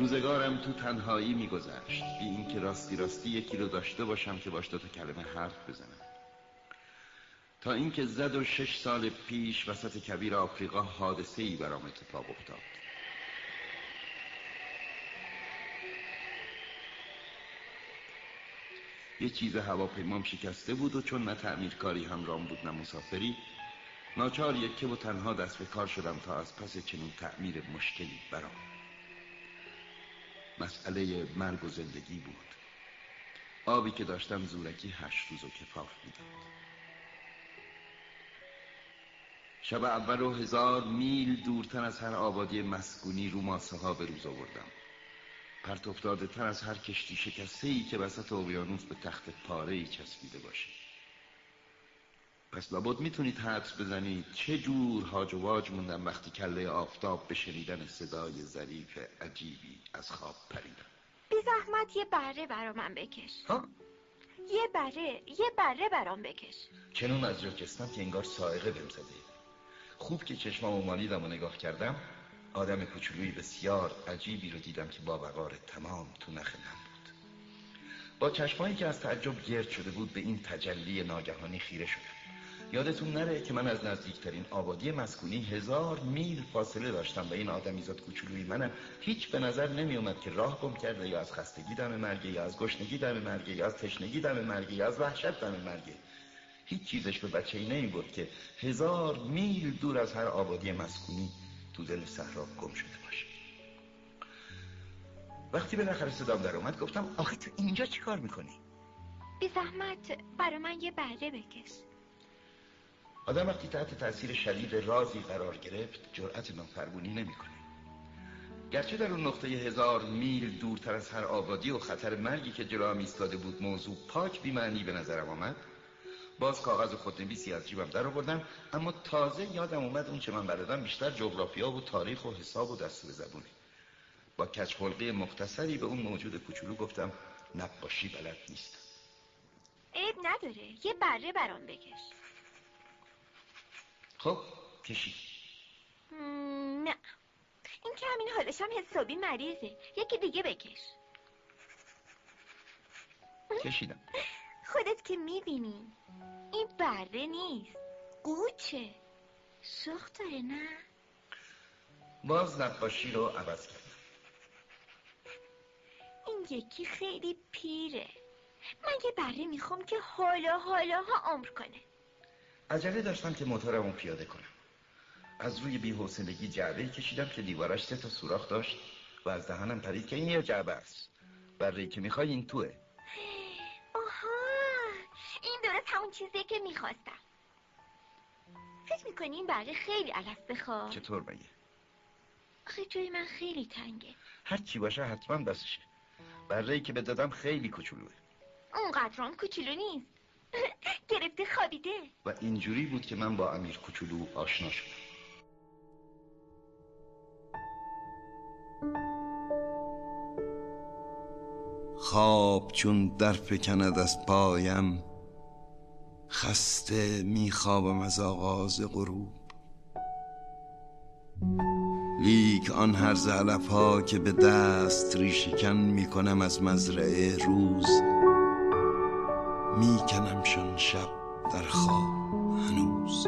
روزگارم تو تنهایی میگذشت. بی اینکه راستی راستی یکی رو داشته باشم که باش تا کلمه حرف بزنم. تا اینکه زد و شش سال پیش وسط کبیر آفریقا حادثه ای برام اتفاق افتاد. یه چیز هواپیمام شکسته بود و چون نه تعمیرکاری همرام بود نه مسافری ناچار یکه و تنها دست به کار شدم تا از پس چنین تعمیر مشکلی برام. مسئله مرگ و زندگی بود. آبی که داشتم زورکی هشت روز و کفاف می‌داد. شب اول و هزار میل دورتر از هر آبادی مسکونی رو ماسه ها به روز آوردم. پرت تر از هر کشتی شکسته ای که وسط اقیانوس به تخت پاره ای چسبیده باشه. پس لابد می‌تونید حدس بزنید چه جور هاج و واج موندم وقتی کله آفتاب به شنیدن صدای ظریف عجیبی از خواب پریدم. بی زحمت یه بره برا من بکش. ها؟ یه بره یه بره برام بکش. چنون از جا کستم که انگار سائقه بهم زده. خوب که چشمامو مالیدم و نگاه کردم آدم کوچولویی بسیار عجیبی رو دیدم که با وقار تمام تو نخ من بود. با چشمایی که از تعجب گرد شده بود به این تجلی ناگهانی خیره شدم. یادتون نره که من از نزدیکترین آبادی مسکونی هزار میل فاصله داشتم و این آدمیزاد کوچولوی منم هیچ به نظر نمی اومد که راه گم کرده یا از خستگی دم مرگه یا از گشنگی دم مرگه یا از تشنگی دم مرگه یا از وحشت دم مرگه هیچ چیزش به بچه ای نمی بود که هزار میل دور از هر آبادی مسکونی تو دل صحرا گم شده باشه. وقتی بالاخره صدام در اومد گفتم آخه تو اینجا چی کار می‌کنی؟ بی زحمت برا من یه بره بکش. آدم وقتی تحت تاثیر شدید رازی قرار گرفت جرأت نافرمونی نمی‌کنه. گرچه در اون نقطه هزار میل دورتر از هر آبادی و خطر مرگی که جلوم ایستاده بود موضوع پاک بیمعنی به نظرم آمد باز کاغذ خودنویسی از جیبم در آوردم اما تازه یادم اومد اون چه من بلدم بیشتر جغرافیا و تاریخ و حساب و دستور زبونه با کچ خلقه مختصری به اون موجود کوچولو گفتم نقاشی بلد نیست عیب نداره یه بره برام بکش. خب کشی. مم، نه. این که همین حالش هم حسابی مریضه. یکی دیگه بکش. کشیدم. خودت که می‌بینی این بره نیست. قوچه. سوخت داره نه؟ باز نقاشی رو عوض کردم. این یکی خیلی پیره. من یه بره می‌خوام که حالا حالا ها عمر کنه. عجله داشتم که موتورم رو پیاده کنم. از روی بی‌حوصلگی جعبه کشیدم که دیوارش سه تا سوراخ داشت و از دهنم پرید که این یه جعبه است. بره که می‌خوای این توه. آها این درست همون چیزیه که می‌خواستم. فکر می‌کنی این بره خیلی علف بخواد؟ چطور مگه؟ آخه جای من خیلی تنگه. هر چی باشه حتما بسشه بره که به دادم خیلی کوچولوه. اونقدر هم کوچولو نیست. گرفته خوابیده. و اینجوری بود که من با امیر کوچولو آشنا شدم. خواب چون در فکند از پایم خسته میخوابم از آغاز غروب. لیک آن هر علف ها که به دست ریشکن می‌کنم از مزرعه روز. میکنمشان شب در خواب هنوز.